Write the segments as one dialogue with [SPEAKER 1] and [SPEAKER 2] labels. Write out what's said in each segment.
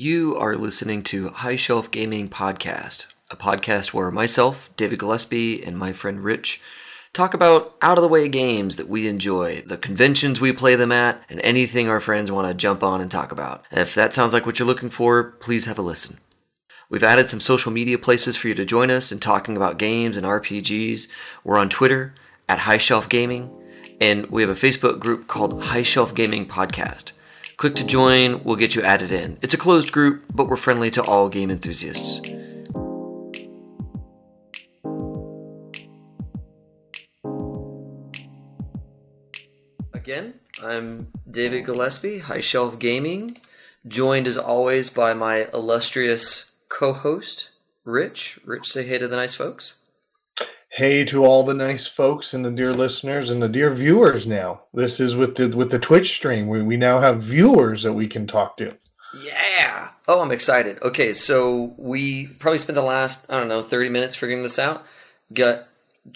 [SPEAKER 1] You are listening to High Shelf Gaming Podcast, a podcast where myself, David Gillespie, and my friend Rich talk about out of the way games that we enjoy, the conventions we play them at, and anything our friends want to jump on and talk about. If that sounds like what you're looking for, please have a listen. We've added some social media places for you to join us in talking about games and RPGs. We're on Twitter at High Shelf Gaming, and we have a Facebook group called High Shelf Gaming Podcast. Click to join, we'll get you added in. It's a closed group, but we're friendly to all game enthusiasts. Again, I'm David Gillespie, High Shelf Gaming, joined as always by my illustrious co host, Rich. Rich, say hey to the nice folks.
[SPEAKER 2] Hey to all the nice folks and the dear listeners and the dear viewers now. This is with the with the Twitch stream. We we now have viewers that we can talk to.
[SPEAKER 1] Yeah. Oh, I'm excited. Okay, so we probably spent the last, I don't know, 30 minutes figuring this out. Got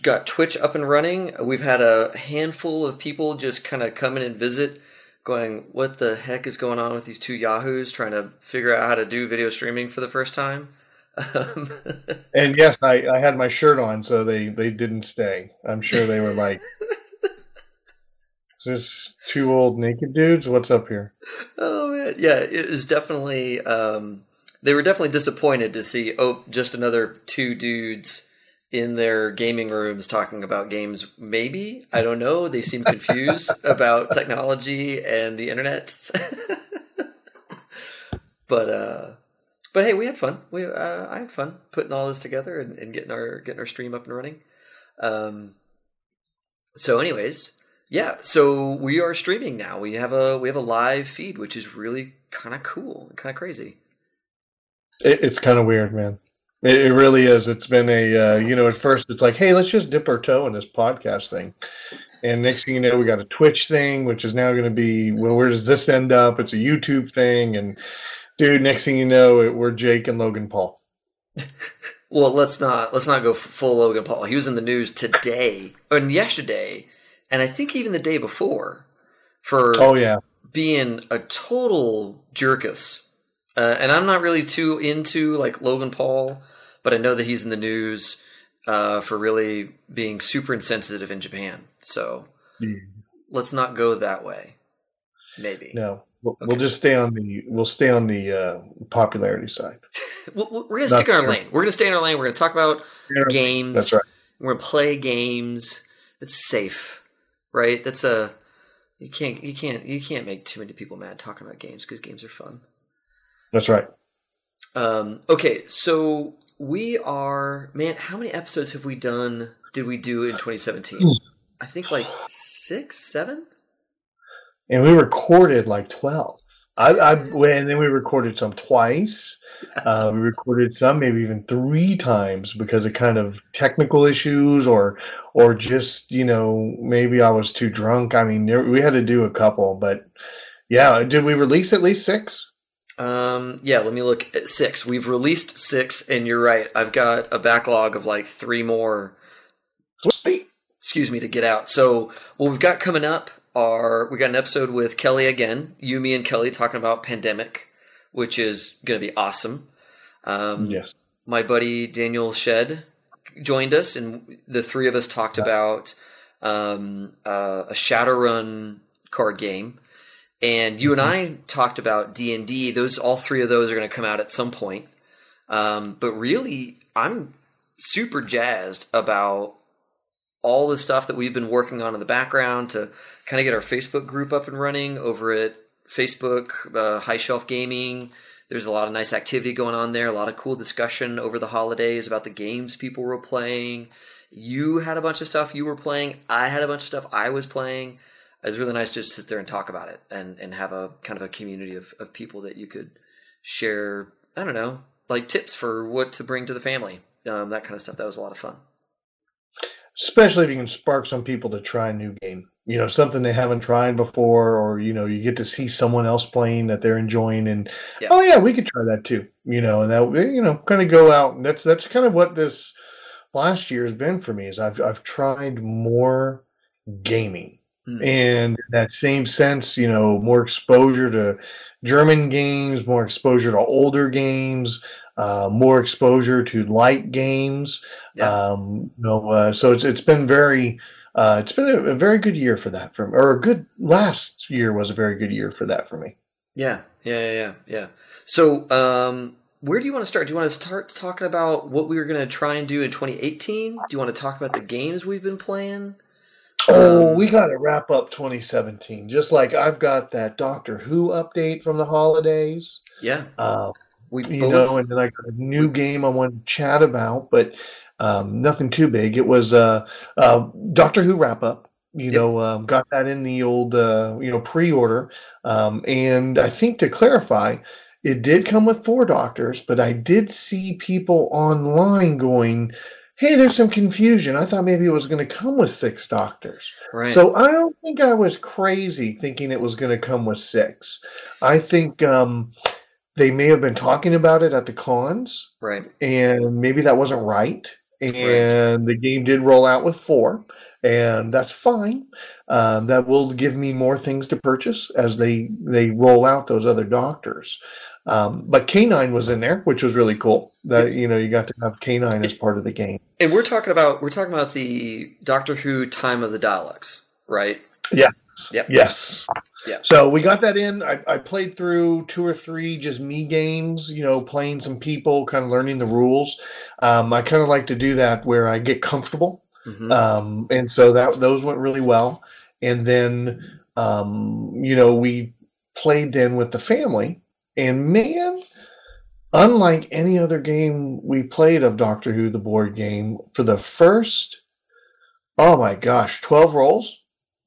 [SPEAKER 1] got Twitch up and running. We've had a handful of people just kind of come in and visit going, "What the heck is going on with these two yahoos trying to figure out how to do video streaming for the first time?" Um,
[SPEAKER 2] And yes, I, I had my shirt on, so they, they didn't stay. I'm sure they were like, "Is this two old naked dudes? What's up here?"
[SPEAKER 1] Oh man, yeah, it was definitely. Um, they were definitely disappointed to see oh, just another two dudes in their gaming rooms talking about games. Maybe I don't know. They seem confused about technology and the internet. but uh, but hey, we had fun. We uh, I had fun putting all this together and, and getting our getting our stream up and running. Um, so, anyways, yeah. So we are streaming now. We have a we have a live feed, which is really kind of cool, kind of crazy.
[SPEAKER 2] It, it's kind of weird, man. It, it really is. It's been a uh, you know at first it's like, hey, let's just dip our toe in this podcast thing, and next thing you know, we got a Twitch thing, which is now going to be well, where does this end up? It's a YouTube thing, and dude, next thing you know, it, we're Jake and Logan Paul.
[SPEAKER 1] Well, let's not let's not go full Logan Paul. He was in the news today and yesterday, and I think even the day before for
[SPEAKER 2] Oh yeah,
[SPEAKER 1] being a total jerkus. Uh, and I'm not really too into like Logan Paul, but I know that he's in the news uh, for really being super insensitive in Japan. So let's not go that way. Maybe.
[SPEAKER 2] no. We'll, we'll just stay on the we'll stay on the uh, popularity side.
[SPEAKER 1] We'll- we're gonna stick in our lane. We're gonna stay in our lane. We're gonna talk about games.
[SPEAKER 2] That's right.
[SPEAKER 1] We're gonna play games. It's safe, right? That's a you can't you can't you can't make too many people mad talking about games because games are fun.
[SPEAKER 2] That's right.
[SPEAKER 1] Um, okay, so we are man. How many episodes have we done? Did we do in 2017?
[SPEAKER 2] Hmm.
[SPEAKER 1] I think like six, seven.
[SPEAKER 2] And we recorded like 12 I, I and then we recorded some twice uh, we recorded some maybe even three times because of kind of technical issues or or just you know maybe i was too drunk i mean there, we had to do a couple but yeah did we release at least six
[SPEAKER 1] Um, yeah, let me look at six. We've released six, and you're right. I've got a backlog of like three more excuse me, to get out. So what we've got coming up are we got an episode with Kelly again, you, me, and Kelly talking about pandemic, which is going to be awesome. Um,
[SPEAKER 2] yes
[SPEAKER 1] My buddy Daniel Shed joined us, and the three of us talked about um, uh, a Shadowrun card game. And you and I talked about D and D. Those all three of those are going to come out at some point. Um, but really, I'm super jazzed about all the stuff that we've been working on in the background to kind of get our Facebook group up and running over at Facebook, uh, High Shelf Gaming. There's a lot of nice activity going on there, a lot of cool discussion over the holidays about the games people were playing. You had a bunch of stuff you were playing. I had a bunch of stuff I was playing. It was really nice to just sit there and talk about it and, and have a kind of a community of, of people that you could share, I don't know, like tips for what to bring to the family, um, that kind of stuff. That was a lot of fun.
[SPEAKER 2] Especially if you can spark some people to try a new game you know something they haven't tried before or you know you get to see someone else playing that they're enjoying and
[SPEAKER 1] Yeah.
[SPEAKER 2] oh yeah we could try that too you know and that you know kind of go out and that's that's kind of what this last year has been for me is i've i've tried more gaming Mm. And in that same sense, you know, more exposure to German games, more exposure to older games, uh, more exposure to light games. Yeah. Um, you know, uh, so it's it's been very uh, it's been a, a, very good year for that for me, or a good last year was a very good year for that for me.
[SPEAKER 1] Yeah, yeah, yeah, yeah. yeah. So, um, where do you want to start? Do you want to start talking about what we were going to try and do in 2018? Do you want to talk about the games we've been playing?
[SPEAKER 2] Oh, um, we got to wrap up 2017. Just like I've got that Doctor Who update from the holidays.
[SPEAKER 1] Yeah.
[SPEAKER 2] Uh, we you both, know, and then I got a new game I want to chat about, but um, nothing too big. It was uh, uh, Doctor Who wrap up. You yep. know, um, got that in the old uh, you know pre-order, um, and I think to clarify, it did come with four doctors, but I did see people online going, hey, there's some confusion. I thought maybe it was going to come with six doctors. Right. So I don't think I was crazy thinking it was going to come with six. I think um, they may have been talking about it at the cons.
[SPEAKER 1] Right.
[SPEAKER 2] And maybe that wasn't right. And right. the game did roll out with four. And that's fine. Um, that will give me more things to purchase as they they roll out those other doctors. Um, but K9 was in there, which was really cool. That it's, you know you got to have K9 as part of the game.
[SPEAKER 1] And we're talking about we're talking about the Doctor Who Time of the Daleks, right?
[SPEAKER 2] Yes. Yep. Yes. Yeah. So we got that in. I, I played through two or three just me games, you know, playing some people, kind of learning the rules. Um, I kind of like to do that where I get comfortable, mm-hmm. um, and so that those went really well. And then, um, you know, we played then with the family, and man, unlike any other game we played of Doctor Who, the board game, for the first, oh my gosh, 12 rolls,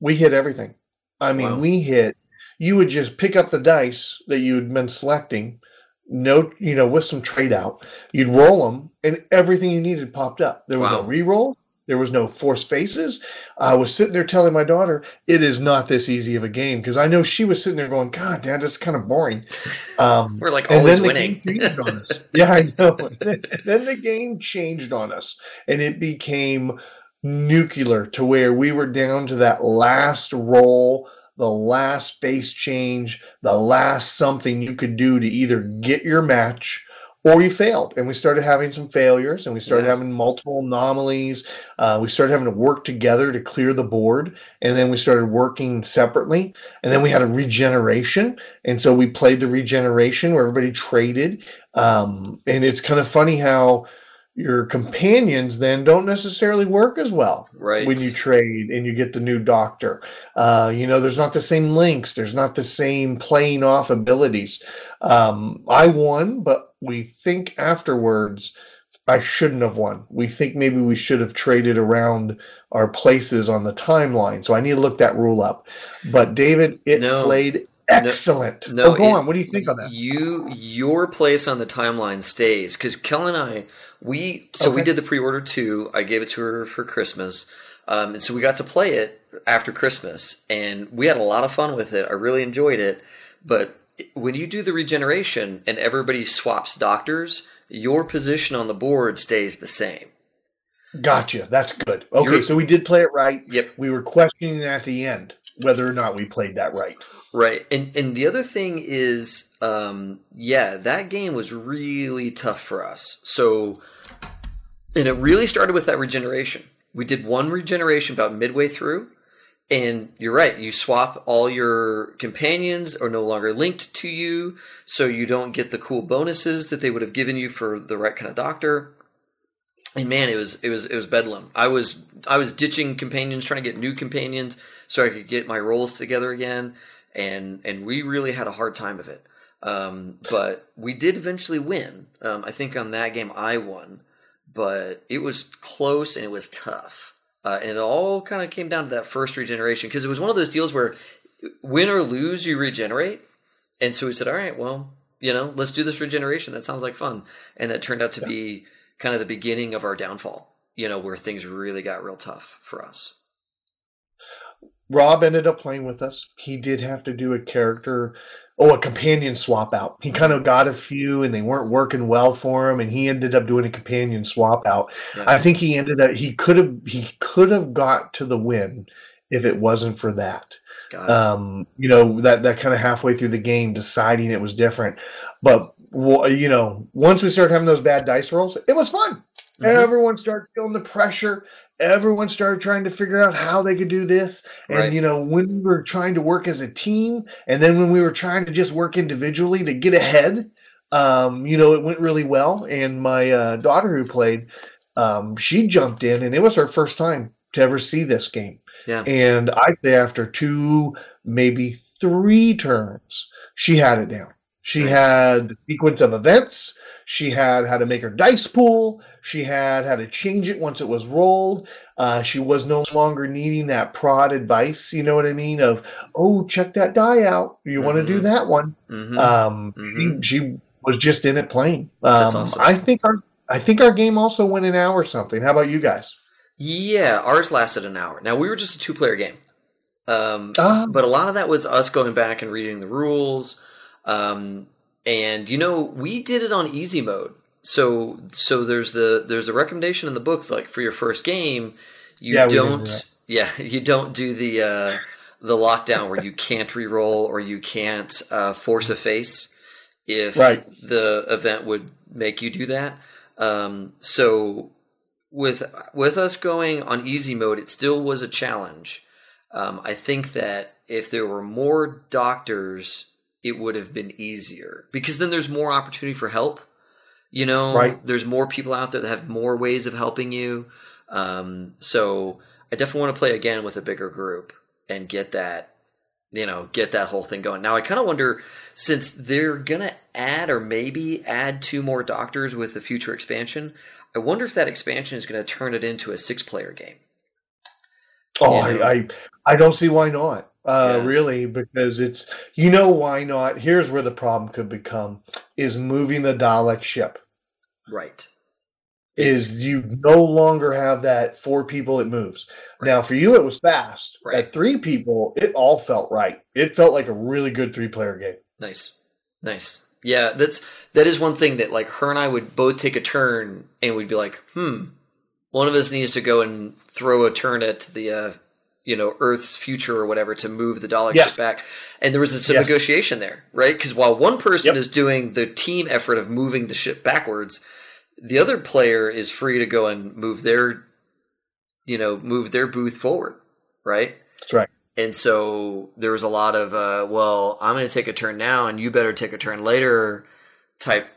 [SPEAKER 2] we hit everything. I mean, wow. we hit, you would just pick up the dice that you had been selecting, no, you know, with some trade out. You'd roll them, and everything you needed popped up. There was wow. no re-roll. There was no forced faces. I was sitting there telling my daughter, it is not this easy of a game because I know she was sitting there going, God, Dad, this is kind of boring.
[SPEAKER 1] Um, We're like always winning.
[SPEAKER 2] yeah, I know. then the game changed on us and it became nuclear to where we were down to that last roll, the last face change, the last something you could do to either get your match or you failed. And we started having some failures and we started yeah. having multiple anomalies. Uh, we started having to work together to clear the board and then we started working separately. And then we had a regeneration. And so we played the regeneration where everybody traded. Um, and it's kind of funny how your companions then don't necessarily work as well
[SPEAKER 1] right.
[SPEAKER 2] when you trade and you get the new doctor. Uh, you know, there's not the same links, there's not the same playing off abilities. Um, I won, but we think afterwards I shouldn't have won. We think maybe we should have traded around our places on the timeline. So I need to look that rule up. But David, it no. played excellent. No, no oh, go it, on. What do you think on that?
[SPEAKER 1] You your place on the timeline stays because Kel and I we so okay. we did the pre-order too. I gave it to her for Christmas, um, and so we got to play it after Christmas, and we had a lot of fun with it. I really enjoyed it, but when you do the regeneration and everybody swaps doctors, your position on the board stays the same.
[SPEAKER 2] Gotcha. That's good. Okay, You're, so we did play it right.
[SPEAKER 1] Yep.
[SPEAKER 2] We were questioning at the end whether or not we played that right.
[SPEAKER 1] Right. And and the other thing is um yeah, that game was really tough for us. So and it really started with that regeneration. We did one regeneration about midway through and you're right, you swap all your companions are no longer linked to you, so you don't get the cool bonuses that they would have given you for the right kind of doctor. And man, it was it was it was bedlam. I was I was ditching companions, trying to get new companions so I could get my rolls together again, and and we really had a hard time of it. Um, but we did eventually win. Um, I think on that game I won, but it was close and it was tough. Uh, and it all kind of came down to that first regeneration because it was one of those deals where win or lose, you regenerate. And so we said, all right, well, you know, let's do this regeneration. That sounds like fun. And that turned out to yeah. be kind of the beginning of our downfall, you know, where things really got real tough for us.
[SPEAKER 2] Rob ended up playing with us. He did have to do a character oh, a companion swap out. He kind of got a few and they weren't working well for him, and he ended up doing a companion swap out. Right. I think he ended up he could have he could have got to the win if it wasn't for that. Um, you know that that kind of halfway through the game, deciding it was different. But you know, once we started having those bad dice rolls, it was fun. Mm-hmm. Everyone started feeling the pressure. Everyone started trying to figure out how they could do this. And right. you know, when we were trying to work as a team, and then when we were trying to just work individually to get ahead, um, you know, it went really well. And my uh, daughter who played, um, she jumped in, and it was her first time to ever see this game.
[SPEAKER 1] Yeah.
[SPEAKER 2] And I'd say after two, maybe three turns, she had it down. She nice. had sequence of events. She had how to make her dice pool. She had how to change it once it was rolled. Uh, she was no longer needing that prod advice. You know what I mean? Of oh, check that die out. You mm-hmm. want to do that one? Mm-hmm. Um, mm-hmm. She, she was just in it playing. Um, awesome. I think our I think our game also went an hour or something. How about you guys?
[SPEAKER 1] Yeah, ours lasted an hour. Now we were just a two player game, um, uh, but a lot of that was us going back and reading the rules. Um, and you know, we did it on easy mode. So so there's the there's a recommendation in the book like for your first game, you yeah, don't yeah you don't do the uh, the lockdown where you can't re-roll or you can't uh, force a face if
[SPEAKER 2] right.
[SPEAKER 1] the event would make you do that. Um, so with with us going on easy mode, it still was a challenge. Um, I think that if there were more doctors it would have been easier because then there's more opportunity for help. You know,
[SPEAKER 2] right.
[SPEAKER 1] there's more people out there that have more ways of helping you. Um, so I definitely want to play again with a bigger group and get that, you know, get that whole thing going. Now I kind of wonder since they're gonna add or maybe add two more doctors with the future expansion. I wonder if that expansion is going to turn it into a six-player game.
[SPEAKER 2] Oh, you know? I, I I don't see why not uh, yeah. really, because it's you know why not. Here's where the problem could become: is moving the Dalek ship.
[SPEAKER 1] Right.
[SPEAKER 2] Is it's, you no longer have that four people it moves. Right. Now for you it was fast. Right. At three people, it all felt right. It felt like a really good three player game.
[SPEAKER 1] Nice. Nice. Yeah, that's that is one thing that like her and I would both take a turn and we'd be like, hmm, one of us needs to go and throw a turn at the uh, you know Earth's future or whatever to move the Dalek yes. ship back. And there was some yes. negotiation there, right? Because while one person yep. is doing the team effort of moving the ship backwards, the other player is free to go and move their, you know, move their booth forward, right?
[SPEAKER 2] That's right.
[SPEAKER 1] And so there was a lot of, uh, well, I'm going to take a turn now, and you better take a turn later, type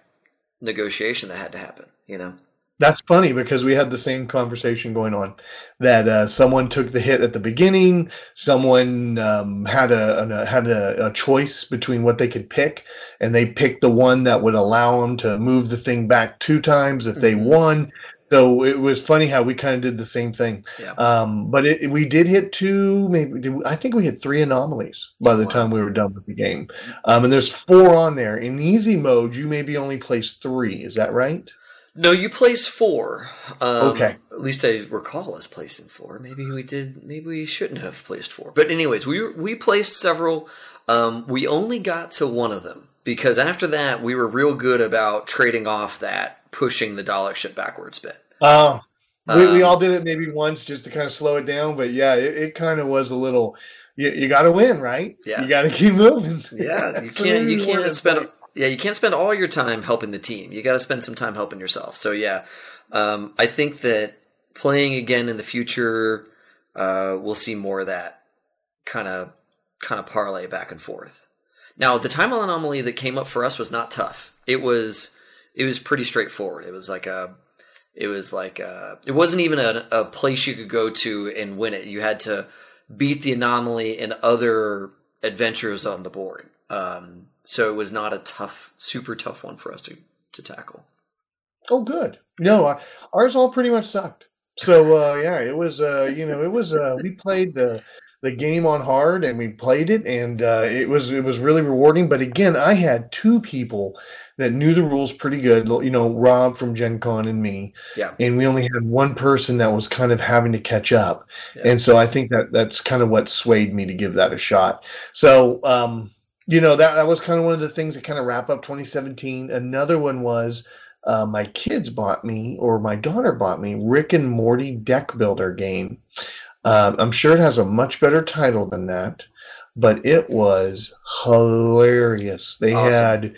[SPEAKER 1] negotiation that had to happen. You know.
[SPEAKER 2] That's funny because we had the same conversation going on. That uh, someone took the hit at the beginning. Someone um, had a, a had a, a, choice between what they could pick, and they picked the one that would allow them to move the thing back two times if they mm-hmm. won. So it was funny how we kind of did the same thing.
[SPEAKER 1] Yeah.
[SPEAKER 2] Um, but it, we did hit two, maybe I think we hit three anomalies by the wow. time we were done with the game. Um, and there's four on there. In easy mode, you maybe only place three. Is that right?
[SPEAKER 1] No, you placed four. Um,
[SPEAKER 2] okay.
[SPEAKER 1] At least I recall us placing four. Maybe we did. Maybe we shouldn't have placed four. But anyways, we we placed several. Um, we only got to one of them because after that we were real good about trading off that pushing the Dalek ship backwards bit.
[SPEAKER 2] Oh, we, um, we all did it maybe once just to kind of slow it down. But yeah, it, it kind of was a little. You, you got to win, right?
[SPEAKER 1] Yeah.
[SPEAKER 2] You got to keep moving.
[SPEAKER 1] Yeah, you can't. You can't spend yeah, you can't spend all your time helping the team. You got to spend some time helping yourself. So yeah, um, I think that playing again in the future, uh, we'll see more of that kind of kind of parlay back and forth. Now, the time anomaly that came up for us was not tough. It was it was pretty straightforward. It was like a it was like a, it wasn't even a, a place you could go to and win it. You had to beat the anomaly in other adventures on the board. Um, so it was not a tough, super tough one for us to to tackle.
[SPEAKER 2] Oh, good. No, ours all pretty much sucked. So uh, yeah, it was. Uh, you know, it was. Uh, we played the the game on hard and we played it, and uh, it was it was really rewarding. But again, I had two people that knew the rules pretty good. You know, Rob from Gen Con and me.
[SPEAKER 1] Yeah.
[SPEAKER 2] And we only had one person that was kind of having to catch up, yeah. and so I think that that's kind of what swayed me to give that a shot. So. Um, you know that that was kind of one of the things that kind of wrap up 2017. Another one was uh, my kids bought me, or my daughter bought me, Rick and Morty deck builder game. Um, I'm sure it has a much better title than that, but it was hilarious. They
[SPEAKER 1] Awesome.
[SPEAKER 2] had,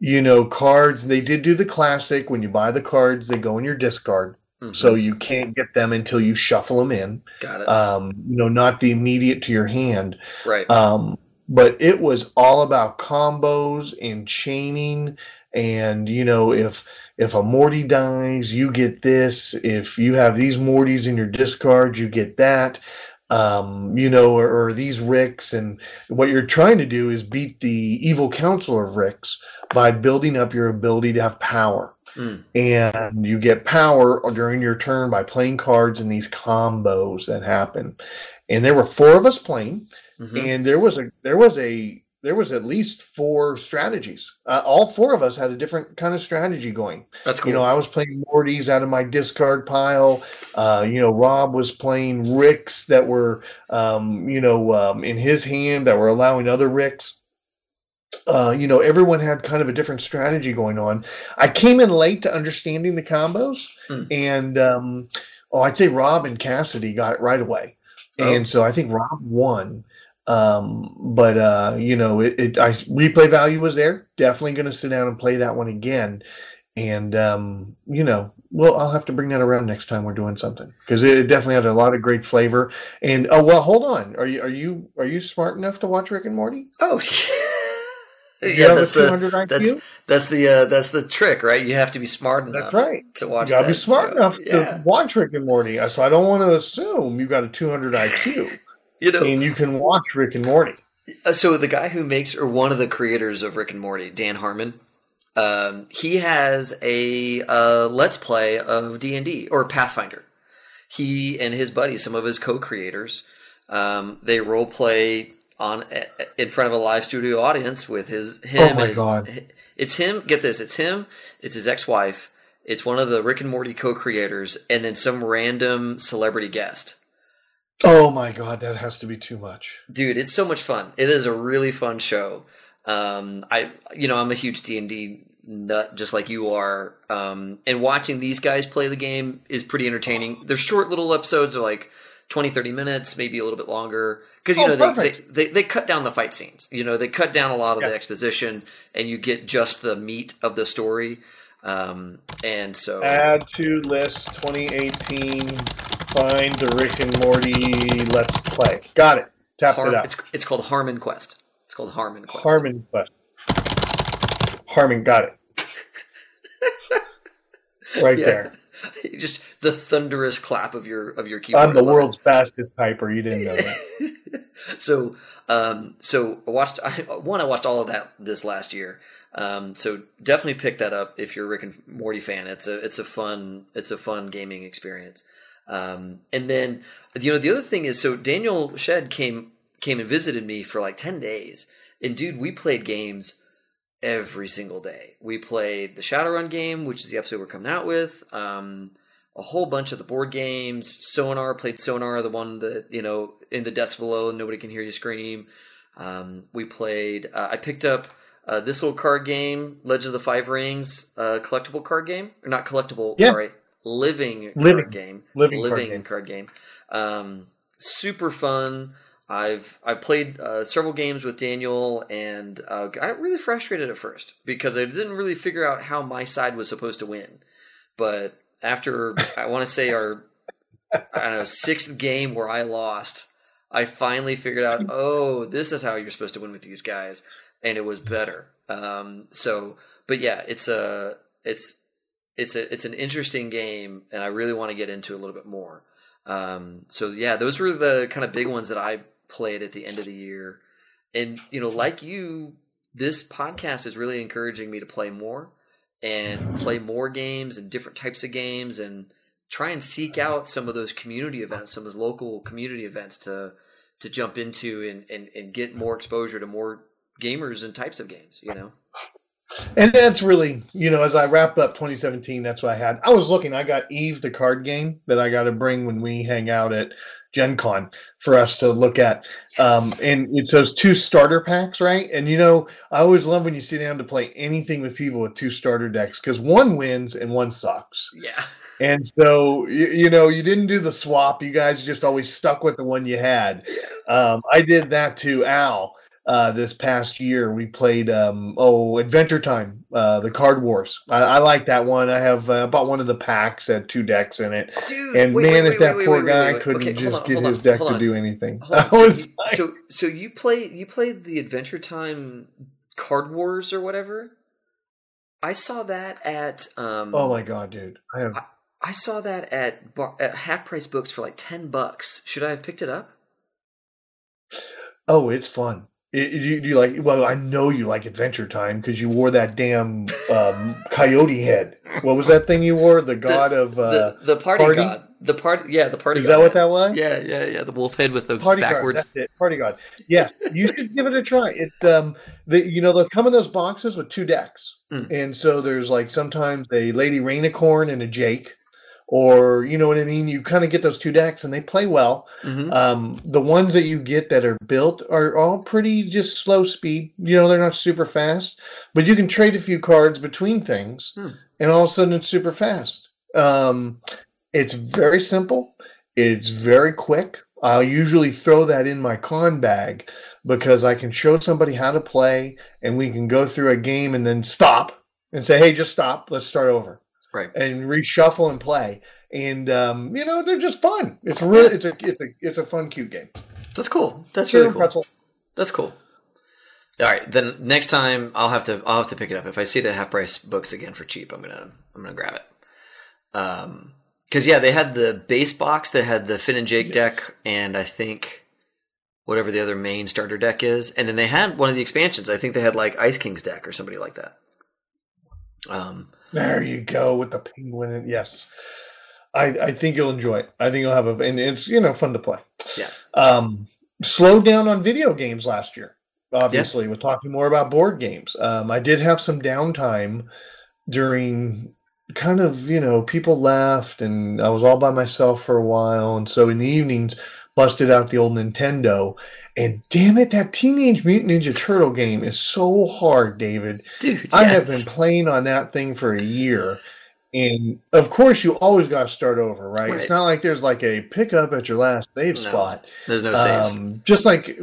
[SPEAKER 2] you know, cards. They did do the classic. When you buy the cards, they go in your discard,
[SPEAKER 1] Mhm.
[SPEAKER 2] so you can't get them until you shuffle them in.
[SPEAKER 1] got it.
[SPEAKER 2] Um, you know, not the immediate to your hand.
[SPEAKER 1] right.
[SPEAKER 2] Um, but it was all about combos and chaining, and you know, if if a Morty dies, you get this. If you have these Mortys in your discard, you get that. Um, you know, or, or these Ricks, and what you're trying to do is beat the evil counselor of Ricks by building up your ability to have power.
[SPEAKER 1] Mm.
[SPEAKER 2] And you get power during your turn by playing cards in these combos that happen. And there were four of us playing
[SPEAKER 1] Mhm.
[SPEAKER 2] and there was a there was a there was at least four strategies. Uh, all four of us had a different kind of strategy going.
[SPEAKER 1] That's cool.
[SPEAKER 2] You know, I was playing Mortys out of my discard pile. Uh, you know, Rob was playing Ricks that were, um, you know, um, in his hand that were allowing other Ricks. Uh, you know, everyone had kind of a different strategy going on. I came in late to understanding the combos,
[SPEAKER 1] Hmm.
[SPEAKER 2] and um, oh, I'd say Rob and Cassidy got it right away,
[SPEAKER 1] Oh.
[SPEAKER 2] and so I think Rob won. Um, but uh, you know, it, it I replay value was there. Definitely going to sit down and play that one again. And um, you know, well, I'll have to bring that around next time we're doing something because it definitely had a lot of great flavor. And oh well, hold on. Are you are you are you smart enough to watch Rick and Morty?
[SPEAKER 1] oh, yeah. That's the that's that's the uh, that's the trick, right? You have to be smart enough
[SPEAKER 2] That's right.
[SPEAKER 1] to watch.
[SPEAKER 2] You gotta
[SPEAKER 1] that
[SPEAKER 2] be smart
[SPEAKER 1] show.
[SPEAKER 2] enough
[SPEAKER 1] Yeah.
[SPEAKER 2] to watch Rick and Morty. So I don't want to assume you got a 200 IQ
[SPEAKER 1] You know,
[SPEAKER 2] and you can watch Rick and Morty.
[SPEAKER 1] Uh, so the guy who makes or one of the creators of Rick and Morty, Dan Harmon, um, he has a uh, let's play of D and D or Pathfinder. He and his buddies, some of his co-creators, um, they role play on in front of a live studio audience with his him.
[SPEAKER 2] Oh my
[SPEAKER 1] his,
[SPEAKER 2] God.
[SPEAKER 1] It's him. Get this. It's him. It's his ex-wife. It's one of the Rick and Morty co-creators, and then some random celebrity guest.
[SPEAKER 2] Oh my god, that has to be too much.
[SPEAKER 1] dude it's so much fun. It is a really fun show. Um i you know i'm a huge d&d nut just like you are. Um and watching these guys play the game is pretty entertaining. They're short little episodes they're like 20 30 minutes maybe a little bit longer. Because you
[SPEAKER 2] Oh,
[SPEAKER 1] know they, they, they they cut down the fight scenes. You know they cut down a lot of
[SPEAKER 2] Yeah.
[SPEAKER 1] the exposition and you get just the meat of the story. Um and so
[SPEAKER 2] Add to list 2018. Find the Rick and Morty Let's Play. Got it. Tapped it out.
[SPEAKER 1] it's it's called harmon quest it's called harmon quest
[SPEAKER 2] Harmon Quest. Harmon got it. right
[SPEAKER 1] Yeah.
[SPEAKER 2] there.
[SPEAKER 1] just the thunderous clap of your of your keyboard
[SPEAKER 2] I'm the
[SPEAKER 1] it.
[SPEAKER 2] world's fastest typer. You didn't know that.
[SPEAKER 1] so um so I watched I, one I watched all of that this last year. Um so definitely pick that up if you're a Rick and Morty fan. It's a it's a fun it's a fun gaming experience. Um and then you know the other thing is so Daniel Shed came came and visited me for like 10 days. And dude, we played games every single day. We played the Shadowrun game, which is the episode we're coming out with. Um a whole bunch of the board games. Sonar played Sonar, the one that you know in the desk below, nobody can hear you scream. Um, we played. Uh, I picked up uh, this little card game, Legend of the Five Rings, uh, collectible card game, or not collectible.
[SPEAKER 2] Yeah.
[SPEAKER 1] Sorry, living,
[SPEAKER 2] Living.
[SPEAKER 1] card game.
[SPEAKER 2] Living card
[SPEAKER 1] living
[SPEAKER 2] game.
[SPEAKER 1] card game. Um, super fun. I've I played uh, several games with Daniel and uh, got really frustrated at first because I didn't really figure out how my side was supposed to win. But after I want to say our I don't know sixth game where I lost, I finally figured out oh this is how you're supposed to win with these guys, and it was better. Um, so, but yeah, it's a it's it's a it's an interesting game, and I really want to get into a little bit more. Um, so yeah, those were the kind of big ones that I played at the end of the year, and you know, like you, this podcast is really encouraging me to play more and play more games and different types of games and try and seek out some of those community events, some of those local community events to to jump into and, and, and get more exposure to more gamers and types of games, you know?
[SPEAKER 2] And that's really, you know, as I wrap up 2017, that's what I had. I was looking, I got Eve, the card game that I got to bring when we hang out at Gen Con for us to look at. Um, and it's those two starter packs, right? And, you know, I always love when you sit down to play anything with people with two starter decks because one wins and one sucks.
[SPEAKER 1] yeah.
[SPEAKER 2] And so, you, you, know, you didn't do the swap. You guys just always stuck with the one you had. Um, I did that to Al uh, this past year. We played, um, oh, Adventure Time, uh, the Card Wars. I, I like that one. I have uh, bought one of the packs, had two decks in it. Dude, and wait, man, wait, if that poor guy couldn't okay, just on, get his on, deck to do anything.
[SPEAKER 1] So so, so you play you played the Adventure Time Card Wars or whatever? I saw that at. Um,
[SPEAKER 2] oh my god, dude! I have.
[SPEAKER 1] I, I saw that at, bar, at half price books for like ten bucks. Should I have picked it up?
[SPEAKER 2] Oh, it's fun. You, you, like? Well, I know you like Adventure Time because you wore that damn um, coyote head. What was that thing you wore? The god
[SPEAKER 1] the,
[SPEAKER 2] of uh,
[SPEAKER 1] the, the party, party, god. The party, yeah, the party.
[SPEAKER 2] Is that what that was?
[SPEAKER 1] Yeah, yeah, yeah. The wolf head with the
[SPEAKER 2] party
[SPEAKER 1] backwards.
[SPEAKER 2] God, that's it. Party god. Yeah, you should give it a try. It um, the you know they'll come in those boxes with two decks, mm. and so there's like sometimes a Lady Rainicorn and a Jake or you know what I mean. You kind of get those two decks, and they play well. Mm-hmm. Um, the ones that you get that are built are all pretty just slow speed. You know, they're not super fast, but you can trade a few cards between things, hmm. and all of a sudden it's super fast. Um, it's very simple. It's very quick. I'll usually throw that in my con bag because I can show somebody how to play, and we can go through a game and then stop and say, "Hey, just stop. Let's start over."
[SPEAKER 1] Right.
[SPEAKER 2] and reshuffle and play. And um, you know they're just fun. It's really it's a it's a it's a fun cute game.
[SPEAKER 1] That's cool. That's really cool. pretzel. that's cool. All right then next time i'll have to i'll have to pick it up. If i see it at half price books again for cheap i'm gonna i'm gonna grab it. Um because yeah they had the base box that had the finn and jake yes. deck and i think whatever the other main starter deck is. And then they had one of the expansions. I think they had like ice king's deck or somebody like that. Um
[SPEAKER 2] there you go with the penguin. And yes, I, I think you'll enjoy it. I think you'll have a, and it's you know fun to play.
[SPEAKER 1] Yeah.
[SPEAKER 2] Um, slowed down on video games last year. Obviously, yeah. with talking more about board games. Um, I did have some downtime during kind of you know people left and I was all by myself for a while, and so in the evenings busted out the old Nintendo and damn it, that Teenage Mutant Ninja Turtle game is so hard, David.
[SPEAKER 1] Dude,
[SPEAKER 2] I have been playing on that thing for a year. And of course, you always got to start over, right? right? It's not like there's like a pickup at your last save no, spot.
[SPEAKER 1] There's no saves.
[SPEAKER 2] Um, just like,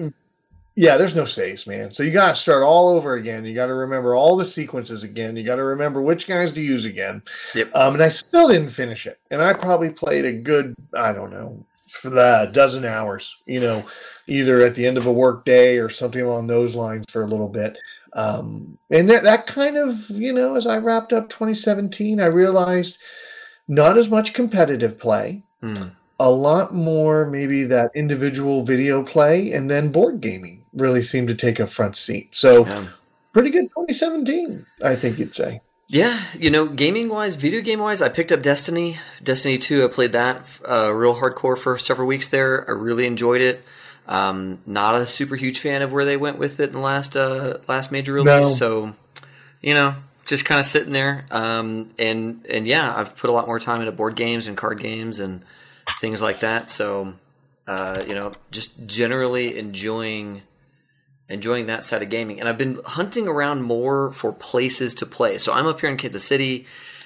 [SPEAKER 2] yeah, there's no saves, man. So you got to start all over again. You got to remember all the sequences again. You got to remember which guys to use again.
[SPEAKER 1] Yep.
[SPEAKER 2] Um, and I still didn't finish it. And I probably played a good, I don't know, for the dozen hours, you know, either at the end of a work day or something along those lines for a little bit. Um, and that, that kind of, you know, as I wrapped up 2017, I realized not as much competitive play, mm. a lot more maybe that individual video play, and then board gaming really seemed to take a front seat. So, yeah. pretty good 2017, I think you'd say.
[SPEAKER 1] Yeah, you know, gaming wise, video game wise, I picked up Destiny, Destiny Two. I played that uh, real hardcore for several weeks there. I really enjoyed it. Um, not a super huge fan of where they went with it in the last uh, last major release. No. So, you know, just kind of sitting there. Um, and and yeah, I've put a lot more time into board games and card games and things like that. So, uh, you know, just generally enjoying enjoying that side of gaming. And I've been hunting around more for places to play. So I'm up here in Kansas City.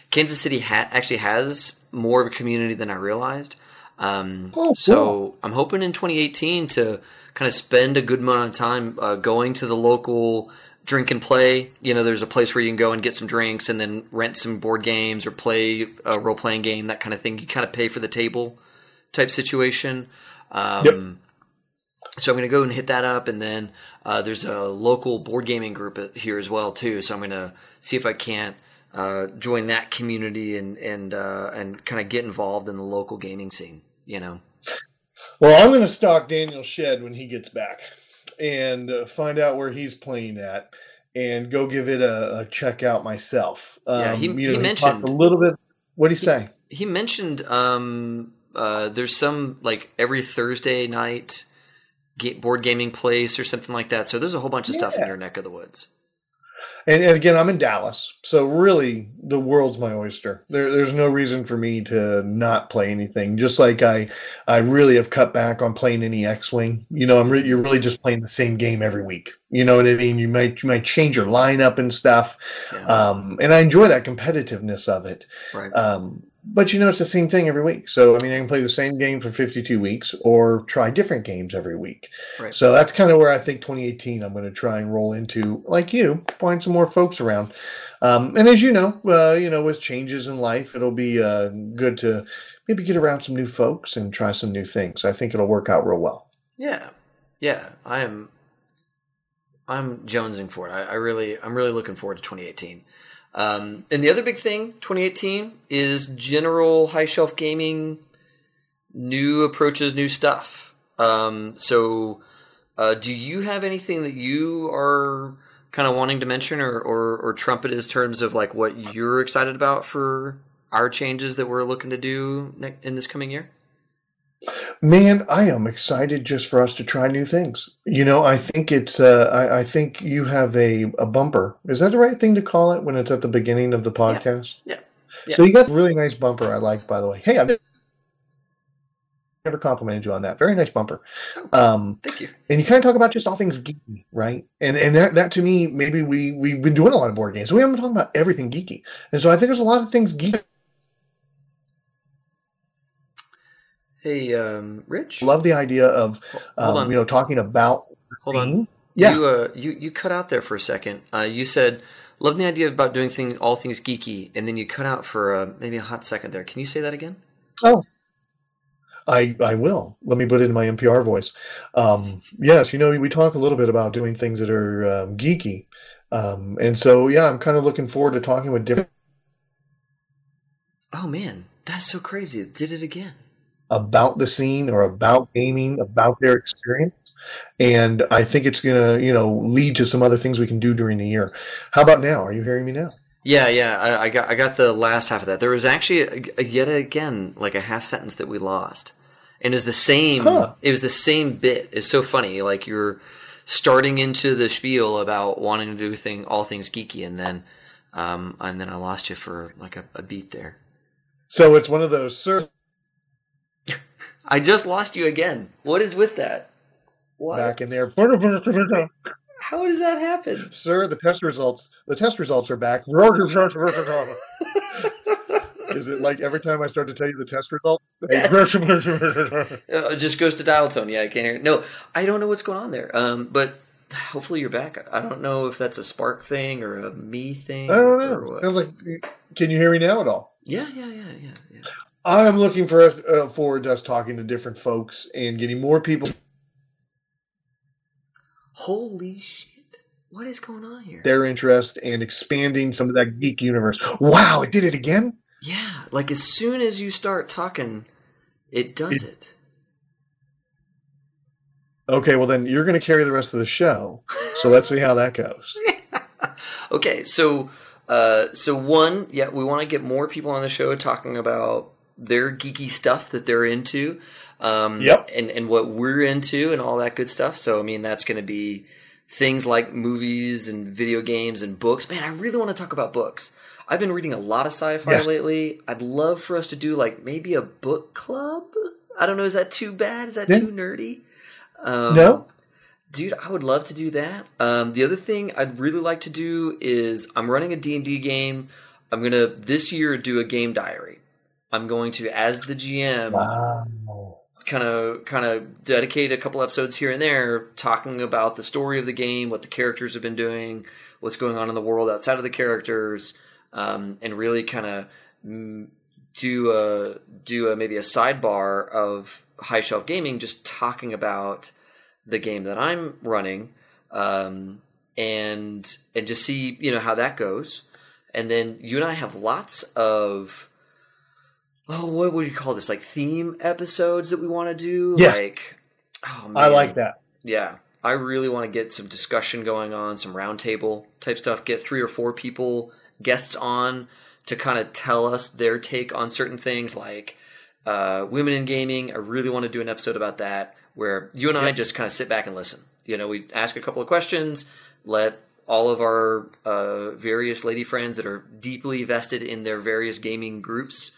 [SPEAKER 1] Kansas City ha- actually has more of a community than I realized. Um, oh, cool. So I'm hoping in 2018 to kind of spend a good amount of time uh, going to the local drink and play. You know, there's a place where you can go and get some drinks and then rent some board games or play a role playing game, that kind of thing. You kind of pay for the table type situation. Um, yep. So I'm going to go and hit that up, and then uh, there's a local board gaming group here as well too. So I'm going to see if I can't uh, join that community and and uh, and kind of get involved in the local gaming scene. You know.
[SPEAKER 2] Well, I'm going to stalk Daniel Shed when he gets back and uh, find out where he's playing at, and go give it a, a check out myself.
[SPEAKER 1] Um, yeah, he, know, he mentioned
[SPEAKER 2] a little bit. What did he say?
[SPEAKER 1] He mentioned um, uh, there's some like every Thursday night board gaming place or something like that. So there's a whole bunch of yeah. stuff in your neck of the woods.
[SPEAKER 2] And, and, again, I'm in Dallas, so really the world's my oyster. There, there's no reason for me to not play anything. Just like I, I really have cut back on playing any X-wing. You know, I'm re- you're really just playing the same game every week. You know what I mean? You might you might change your lineup and stuff, yeah. um, and I enjoy that competitiveness of it.
[SPEAKER 1] Right.
[SPEAKER 2] Um, but you know, it's the same thing every week. So, I mean, I can play the same game for 52 weeks or try different games every week.
[SPEAKER 1] Right.
[SPEAKER 2] So that's kind of where I think 2018 I'm going to try and roll into, like you, find some more folks around. Um, and as you know, uh, you know, with changes in life, it'll be uh, good to maybe get around some new folks and try some new things. I think it'll work out real well.
[SPEAKER 1] Yeah, yeah. I am. I'm jonesing for it. I, I really, I'm really looking forward to 2018. Um, and the other big thing, 2018, is general high shelf gaming, new approaches, new stuff. Um, so, uh, do you have anything that you are kind of wanting to mention or, or, or trumpet in terms of like what you're excited about for our changes that we're looking to do in this coming year?
[SPEAKER 2] Man, I am excited just for us to try new things. You know, I think it's. Uh, I, I think you have a, a bumper. Is that the right thing to call it when it's at the beginning of the podcast?
[SPEAKER 1] Yeah. yeah. yeah.
[SPEAKER 2] So you got a really nice bumper. I like, by the way. Hey, I've never complimented you on that. Very nice bumper.
[SPEAKER 1] Um, Thank you.
[SPEAKER 2] And you kind of talk about just all things geeky, right? And and that, that to me, maybe we we've been doing a lot of board games. So we haven't been talking about everything geeky. And so I think there's a lot of things geeky
[SPEAKER 1] Hey, um, Rich.
[SPEAKER 2] Love the idea of um, you know talking about.
[SPEAKER 1] Hold on.
[SPEAKER 2] Yeah.
[SPEAKER 1] You, uh, you you cut out there for a second. Uh, you said love the idea about doing things all things geeky, and then you cut out for uh, maybe a hot second there. Can you say that again?
[SPEAKER 2] Oh. I, I will. Let me put it in my NPR voice. Um, yes, you know, we talk a little bit about doing things that are um, geeky. Um, and so, yeah, I'm kind of looking forward to talking with different.
[SPEAKER 1] Oh, man. That's so crazy. It did it again
[SPEAKER 2] about the scene or about gaming, about their experience. And I think it's going to, you know, lead to some other things we can do during the year. How about now? Are you hearing me now?
[SPEAKER 1] Yeah, yeah, I, I got I got the last half of that. There was actually a, a, yet again like a half sentence that we lost, and was the same. Huh. It was the same bit. It's so funny. Like you're starting into the spiel about wanting to do thing all things geeky, and then um, and then I lost you for like a, a beat there.
[SPEAKER 2] So it's one of those. Sir-
[SPEAKER 1] I just lost you again. What is with that?
[SPEAKER 2] What? Back in there.
[SPEAKER 1] How does that happen?
[SPEAKER 2] Sir, the test results the test results are back. is it like every time I start to tell you the test result?
[SPEAKER 1] Yes. it just goes to dial tone. Yeah, I can't hear. It. No, I don't know what's going on there. Um, but hopefully you're back. I don't know if that's a spark thing or a me thing.
[SPEAKER 2] I don't know. Sounds like. Can you hear me now at all?
[SPEAKER 1] Yeah, yeah, yeah, yeah. yeah.
[SPEAKER 2] I'm looking for uh, forward to us talking to different folks and getting more people.
[SPEAKER 1] Holy shit! What is going on here?
[SPEAKER 2] Their interest and expanding some of that geek universe. Wow! It did it again.
[SPEAKER 1] Yeah, like as soon as you start talking, it does it. it.
[SPEAKER 2] Okay, well then you're going to carry the rest of the show. So let's see how that goes.
[SPEAKER 1] okay, so uh, so one, yeah, we want to get more people on the show talking about their geeky stuff that they're into. Um,
[SPEAKER 2] yep.
[SPEAKER 1] And, and what we're into and all that good stuff. So, I mean, that's going to be things like movies and video games and books. Man, I really want to talk about books. I've been reading a lot of sci-fi yeah. lately. I'd love for us to do like maybe a book club. I don't know. Is that too bad? Is that yeah. too nerdy?
[SPEAKER 2] Um, no.
[SPEAKER 1] Dude, I would love to do that. Um, the other thing I'd really like to do is I'm running a D&D game. I'm going to this year do a game diary. I'm going to, as the GM, kind of kind of dedicate a couple episodes here and there talking about the story of the game, what the characters have been doing, what's going on in the world outside of the characters, um, and really kind of do a do a maybe a sidebar of high shelf gaming, just talking about the game that I'm running, um, and and just see you know how that goes. And then you and I have lots of oh, what would you call this? Like theme episodes that we want to do?
[SPEAKER 2] Yeah.
[SPEAKER 1] Like, oh,
[SPEAKER 2] man. I like that.
[SPEAKER 1] Yeah. I really want to get some discussion going on, some roundtable type stuff, get three or four people, guests on to kind of tell us their take on certain things like uh, women in gaming. I really want to do an episode about that where you and I just kind of sit back and listen. You know, we ask a couple of questions, let all of our uh, various lady friends that are deeply vested in their various gaming groups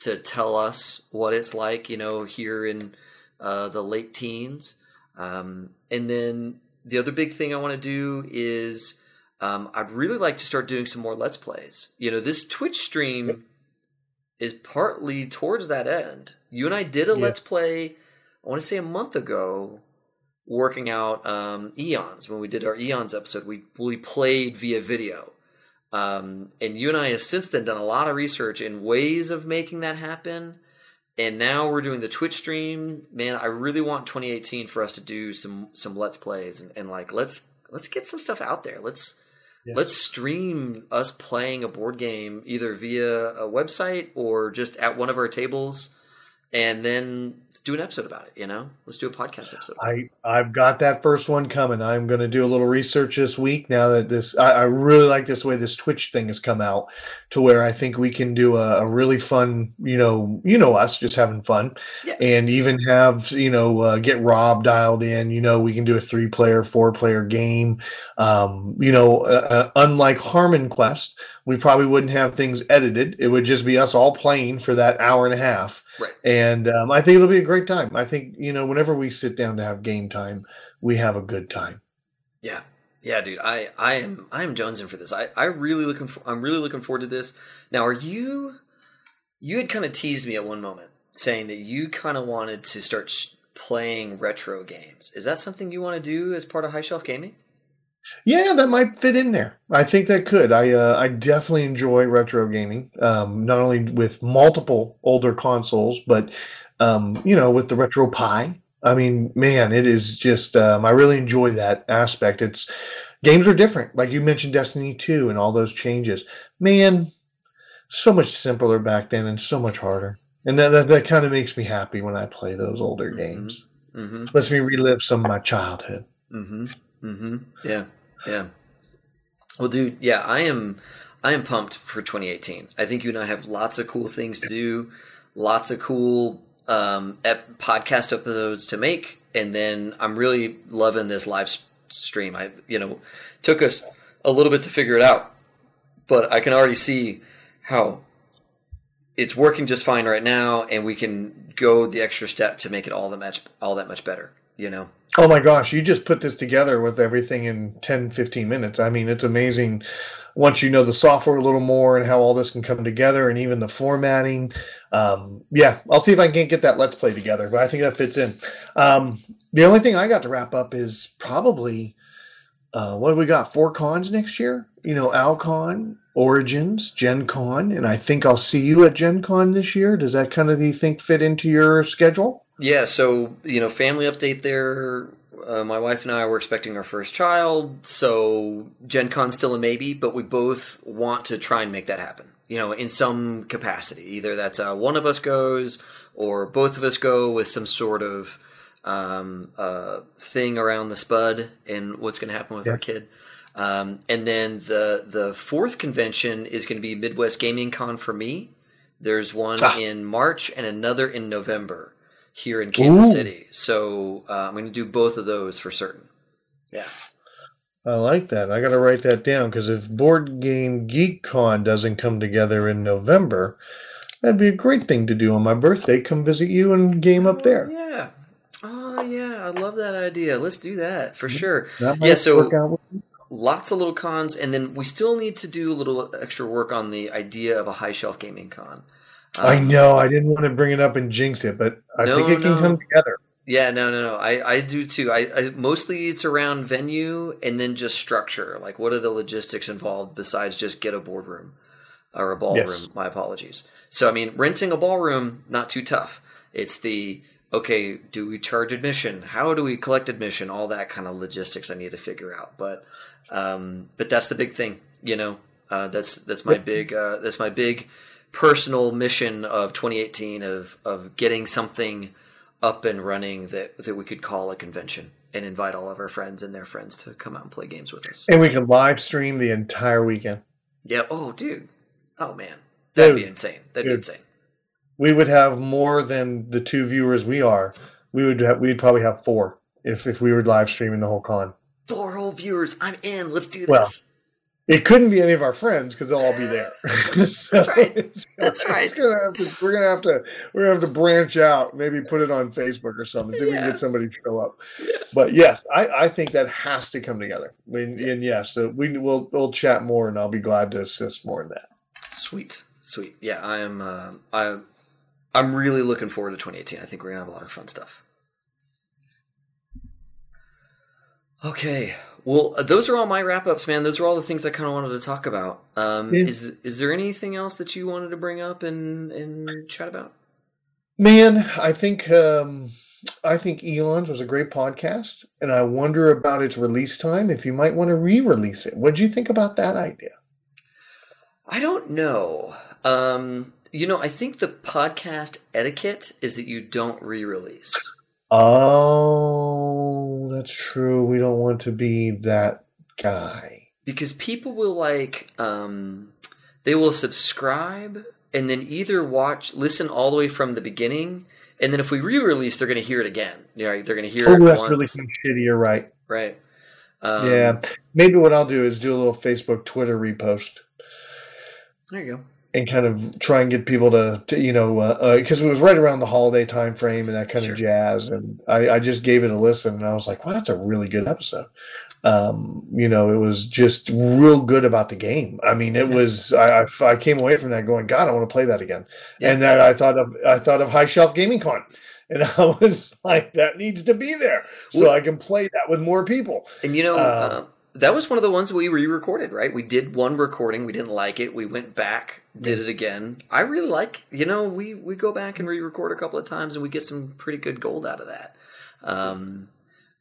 [SPEAKER 1] to tell us what it's like, you know, here in uh, the late teens. Um, and then the other big thing I want to do is um, I'd really like to start doing some more Let's Plays. You know, this Twitch stream is partly towards that end. You and I did a
[SPEAKER 2] Yeah.
[SPEAKER 1] let's play. I want to say a month ago, working out um, eons when we did our eons episode. We we played via video, um, and you and I have since then done a lot of research in ways of making that happen. And now we're doing the Twitch stream. Man, I really want 2018 for us to do some some let's plays and, and like let's let's get some stuff out there. Let's
[SPEAKER 2] Yeah.
[SPEAKER 1] let's stream us playing a board game either via a website or just at one of our tables, and then do an episode about it. You know, let's do a podcast episode.
[SPEAKER 2] I I've got that first one coming. I'm going to do a little research this week. Now that this, I, I really like this way this Twitch thing has come out, to where I think we can do a, a really fun, you know, you know us just having fun,
[SPEAKER 1] Yeah.
[SPEAKER 2] and even have you know uh, get Rob dialed in. You know, we can do a three player, four player game. Um, you know, uh, uh, unlike Harmon Quest, we probably wouldn't have things edited. It would just be us all playing for that hour and a half.
[SPEAKER 1] Right.
[SPEAKER 2] And um, I think it'll be a great time. I think you know, whenever we sit down to have game time, we have a good time.
[SPEAKER 1] Yeah, yeah, dude. I I am I am jonesing for this. I I really looking for, I'm really looking forward to this. Now, are you? You had kind of teased me at one moment, saying that you kind of wanted to start sh- playing retro games. Is that something you want to do as part of High Shelf Gaming?
[SPEAKER 2] Yeah, that might fit in there. I think that could. I uh, I definitely enjoy retro gaming. Um, not only with multiple older consoles, but um, you know, with the RetroPie. I mean, man, it is just. Um, I really enjoy that aspect. It's games are different, like you mentioned, Destiny Two and all those changes. Man, so much simpler back then and so much harder. And that that, that kind of makes me happy when I play those older
[SPEAKER 1] Mhm.
[SPEAKER 2] games.
[SPEAKER 1] Mm-hmm.
[SPEAKER 2] Lets me relive some of my childhood.
[SPEAKER 1] Mm-hmm. Mm-hmm. Yeah. Yeah. Well, dude, yeah, I am. I am pumped for 2018. I think you and I have lots of cool things to do, lots of cool um, ep- podcast episodes to make, and then I'm really loving this live stream. I, you know, took us a little bit to figure it out, but I can already see how it's working just fine right now, and we can go the extra step to make it all that much all that much better. You know.
[SPEAKER 2] Oh my gosh, you just put this together with everything in 10, 15 minutes. I mean, it's amazing once you know the software a little more and how all this can come together and even the formatting. Um, yeah, I'll see if I can get that Let's Play together, but I think that fits in. Um, the only thing I got to wrap up is probably uh, what we got? Four cons next year? You know, Alcon, Origins, Gen Con, and I think I'll see you at Gen Con this year. Does that kind of, do you think, fit into your schedule?
[SPEAKER 1] Yeah, so you know, family update there. Uh, my wife and I were expecting our first child, so Gen Con's still a maybe, but we both want to try and make that happen. You know, in some capacity, either that's uh, one of us goes or both of us go with some sort of um, uh, thing around the spud and what's going to happen with
[SPEAKER 2] Yeah.
[SPEAKER 1] our kid. Um, and then the the fourth convention is going to be Midwest Gaming Con for me. There's one
[SPEAKER 2] Ah.
[SPEAKER 1] in March and another in November here in Kansas
[SPEAKER 2] Ooh.
[SPEAKER 1] City. So uh, I'm going to do both of those for certain. Yeah.
[SPEAKER 2] I like that. I got to write that down because if Board Game Geek Con doesn't come together in November, that'd be a great thing to do on my birthday. Come visit you and game up there.
[SPEAKER 1] Oh, yeah. Oh yeah, I love that idea. Let's do that for sure.
[SPEAKER 2] That
[SPEAKER 1] Yeah, so-
[SPEAKER 2] work out with me.
[SPEAKER 1] Lots of little cons, and then we still need to do a little extra work on the idea of a high shelf gaming con.
[SPEAKER 2] I
[SPEAKER 1] Um,
[SPEAKER 2] know. I didn't want to bring it up and jinx it, but I
[SPEAKER 1] No,
[SPEAKER 2] think it can
[SPEAKER 1] no.
[SPEAKER 2] come together.
[SPEAKER 1] Yeah, no, no, no. I, I do too. I, I mostly it's around venue and then just structure. Like, what are the logistics involved besides just get a boardroom or a ballroom?
[SPEAKER 2] Yes.
[SPEAKER 1] My apologies. So, I mean, renting a ballroom not too tough. It's the okay. Do we charge admission? How do we collect admission? All that kind of logistics I need to figure out. But, um, but that's the big thing. You know, uh, that's that's my big uh, that's my big personal mission of 2018 of of getting something up and running that that we could call a convention and invite all of our friends and their friends to come out and play games with us.
[SPEAKER 2] And we can live stream the entire weekend.
[SPEAKER 1] Yeah. Oh, dude. Oh man, that'd be insane. That'd be insane.
[SPEAKER 2] We would have more than the two viewers we are. We would have, we'd probably have four if, if we were live streaming the whole con.
[SPEAKER 1] Four whole viewers. I'm in. Let's do
[SPEAKER 2] Well,
[SPEAKER 1] this.
[SPEAKER 2] It couldn't be any of our friends because they'll all be there.
[SPEAKER 1] That's right. That's right.
[SPEAKER 2] Gonna to, we're gonna have to we're gonna have to branch out, maybe put it on Facebook or something, see if we can get somebody to show up.
[SPEAKER 1] Yeah.
[SPEAKER 2] But yes, I, I think that has to come together. I mean, and yes, so we will we'll chat more, and I'll be glad to assist more in that.
[SPEAKER 1] Sweet, sweet. Yeah, I am. Uh, I I'm really looking forward to 2018. I think we're gonna have a lot of fun stuff. Okay, well, those are all my wrap ups, man. Those are all the things I kind of wanted to talk about. Um,
[SPEAKER 2] Yeah.
[SPEAKER 1] Is is there anything else that you wanted to bring up and and chat about?
[SPEAKER 2] Man, I think um, I think Elon's was a great podcast, and I wonder about its release time. If you might want to re-release it, what do you think about that idea?
[SPEAKER 1] I don't know. Um, you know, I think the podcast etiquette is that you don't re-release.
[SPEAKER 2] Oh, that's true. We don't want to be that guy.
[SPEAKER 1] because people will like um they will subscribe and then either watch listen all the way from the beginning and then if we re-release they're going to hear it again you know, they're going to hear
[SPEAKER 2] Oh,
[SPEAKER 1] it
[SPEAKER 2] that's
[SPEAKER 1] once
[SPEAKER 2] really shitty. You're right.
[SPEAKER 1] right um,
[SPEAKER 2] yeah, maybe what I'll do is do a little Facebook, Twitter repost.
[SPEAKER 1] there you go
[SPEAKER 2] and kind of try and get people to, to you know, because it was right around the holiday time frame and that kind
[SPEAKER 1] Sure.
[SPEAKER 2] of jazz. And I, I just gave it a listen, and I was like, wow, that's a really good episode. Um, you know, it was just real good about the game. I mean, it
[SPEAKER 1] Yeah.
[SPEAKER 2] was. I, I I came away from that going, God, I want to play that again.
[SPEAKER 1] Yeah.
[SPEAKER 2] And then I thought of I thought of High Shelf Gaming Con. And I was like, that needs to be there so
[SPEAKER 1] Well-
[SPEAKER 2] I can play that with more people.
[SPEAKER 1] and you know
[SPEAKER 2] Uh,
[SPEAKER 1] uh, that was one of the ones we re-recorded right? We did one recording. We didn't like it. We went back did it again. I really like you know we we go back and re-record a couple of times and we get some pretty good gold out of that. Um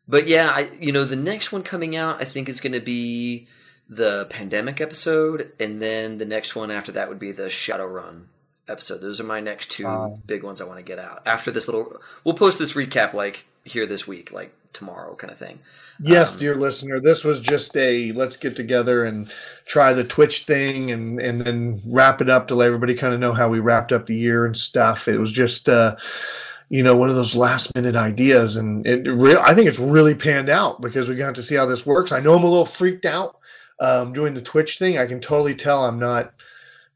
[SPEAKER 1] but yeah i you know the next one coming out i think is going to be the pandemic episode and then the next one after that would be the shadowrun episode. Those are my next two
[SPEAKER 2] Wow.
[SPEAKER 1] big ones i want to get out. After this little we'll post this recap like here this week like tomorrow kind of thing
[SPEAKER 2] Yes,
[SPEAKER 1] Um,
[SPEAKER 2] dear listener, this was just a let's get together and try the Twitch thing and and then wrap it up to let everybody kind of know how we wrapped up the year and stuff. It was just uh you know one of those last minute ideas and it re- I think it's really panned out because we got to see how this works. I know I'm a little freaked out um doing the Twitch thing. I can totally tell I'm not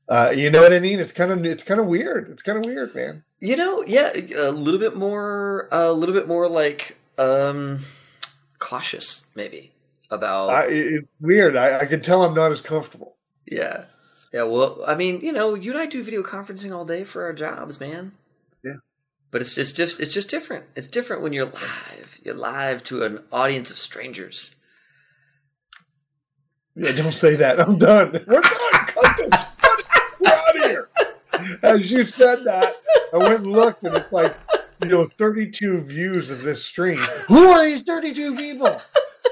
[SPEAKER 2] uh, you know what I mean? It's kind of it's kind of weird. It's kind of weird, man.
[SPEAKER 1] You know, yeah, a little bit more, a little bit more like um, cautious, maybe about.
[SPEAKER 2] I, it's weird. I, I can tell I'm not as comfortable.
[SPEAKER 1] yeah, yeah. Well, I mean, you know, you and I do video conferencing all day for our jobs, man.
[SPEAKER 2] Yeah.
[SPEAKER 1] But it's just, it's just different. It's different when you're live. You're live to an audience of strangers.
[SPEAKER 2] Yeah, don't say that. I'm done. We're done. Cut this. We're out of here. As you said that, I went and looked, and it's like, you know, 32 views of this stream. Who are these 32 people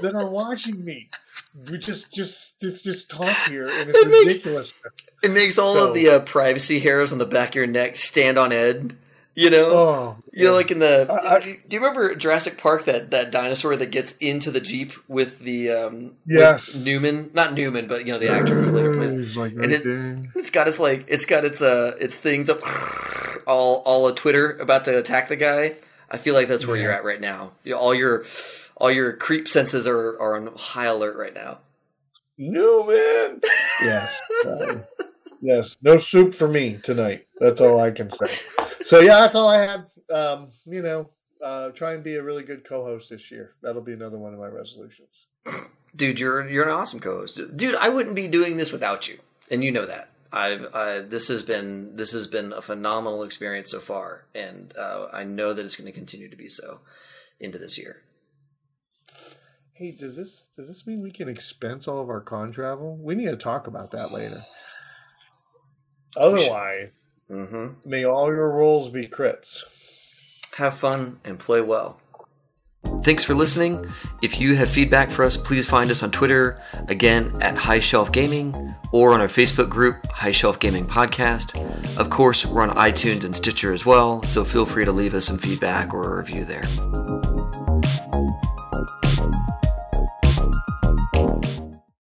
[SPEAKER 2] that are watching me? We just, just, just, just talk here, and it's
[SPEAKER 1] It makes-
[SPEAKER 2] ridiculous.
[SPEAKER 1] It makes all
[SPEAKER 2] So-
[SPEAKER 1] of the uh, privacy hairs on the back of your neck stand on end. You know.
[SPEAKER 2] Oh,
[SPEAKER 1] You know, like in the.
[SPEAKER 2] I- I-
[SPEAKER 1] do you remember Jurassic Park? That that dinosaur that gets into the jeep with the um,
[SPEAKER 2] Yes.
[SPEAKER 1] with Newman, not Newman, but you know the actor who later plays.
[SPEAKER 2] Like
[SPEAKER 1] and
[SPEAKER 2] right
[SPEAKER 1] it- It's got its like it's got its uh its things up all all of Twitter about to attack the guy. I feel like that's where you're at right now. You all your all your creep senses are are on high alert right now.
[SPEAKER 2] Newman. Yes. um, yes. No soup for me tonight. That's all I can say. So yeah, that's all I had. Um, you know, uh, try and be a really good co-host this year. That'll be another one of my resolutions.
[SPEAKER 1] Dude, you're you're an awesome co-host. Dude, I wouldn't be doing this without you, and you know that. I've I, this has been this has been a phenomenal experience so far, and uh, I know that it's going to continue to be so into this year.
[SPEAKER 2] Hey, does this does this mean we can expense all of our con travel? We need to talk about that later. Otherwise,
[SPEAKER 1] hmm
[SPEAKER 2] may all your rolls be crits.
[SPEAKER 1] Have fun and play well. Thanks for listening. If you have feedback for us, please find us on Twitter, again at High Shelf Gaming, or on our Facebook group, High Shelf Gaming Podcast. Of course, we're on iTunes and Stitcher as well, so feel free to leave us some feedback or a review there.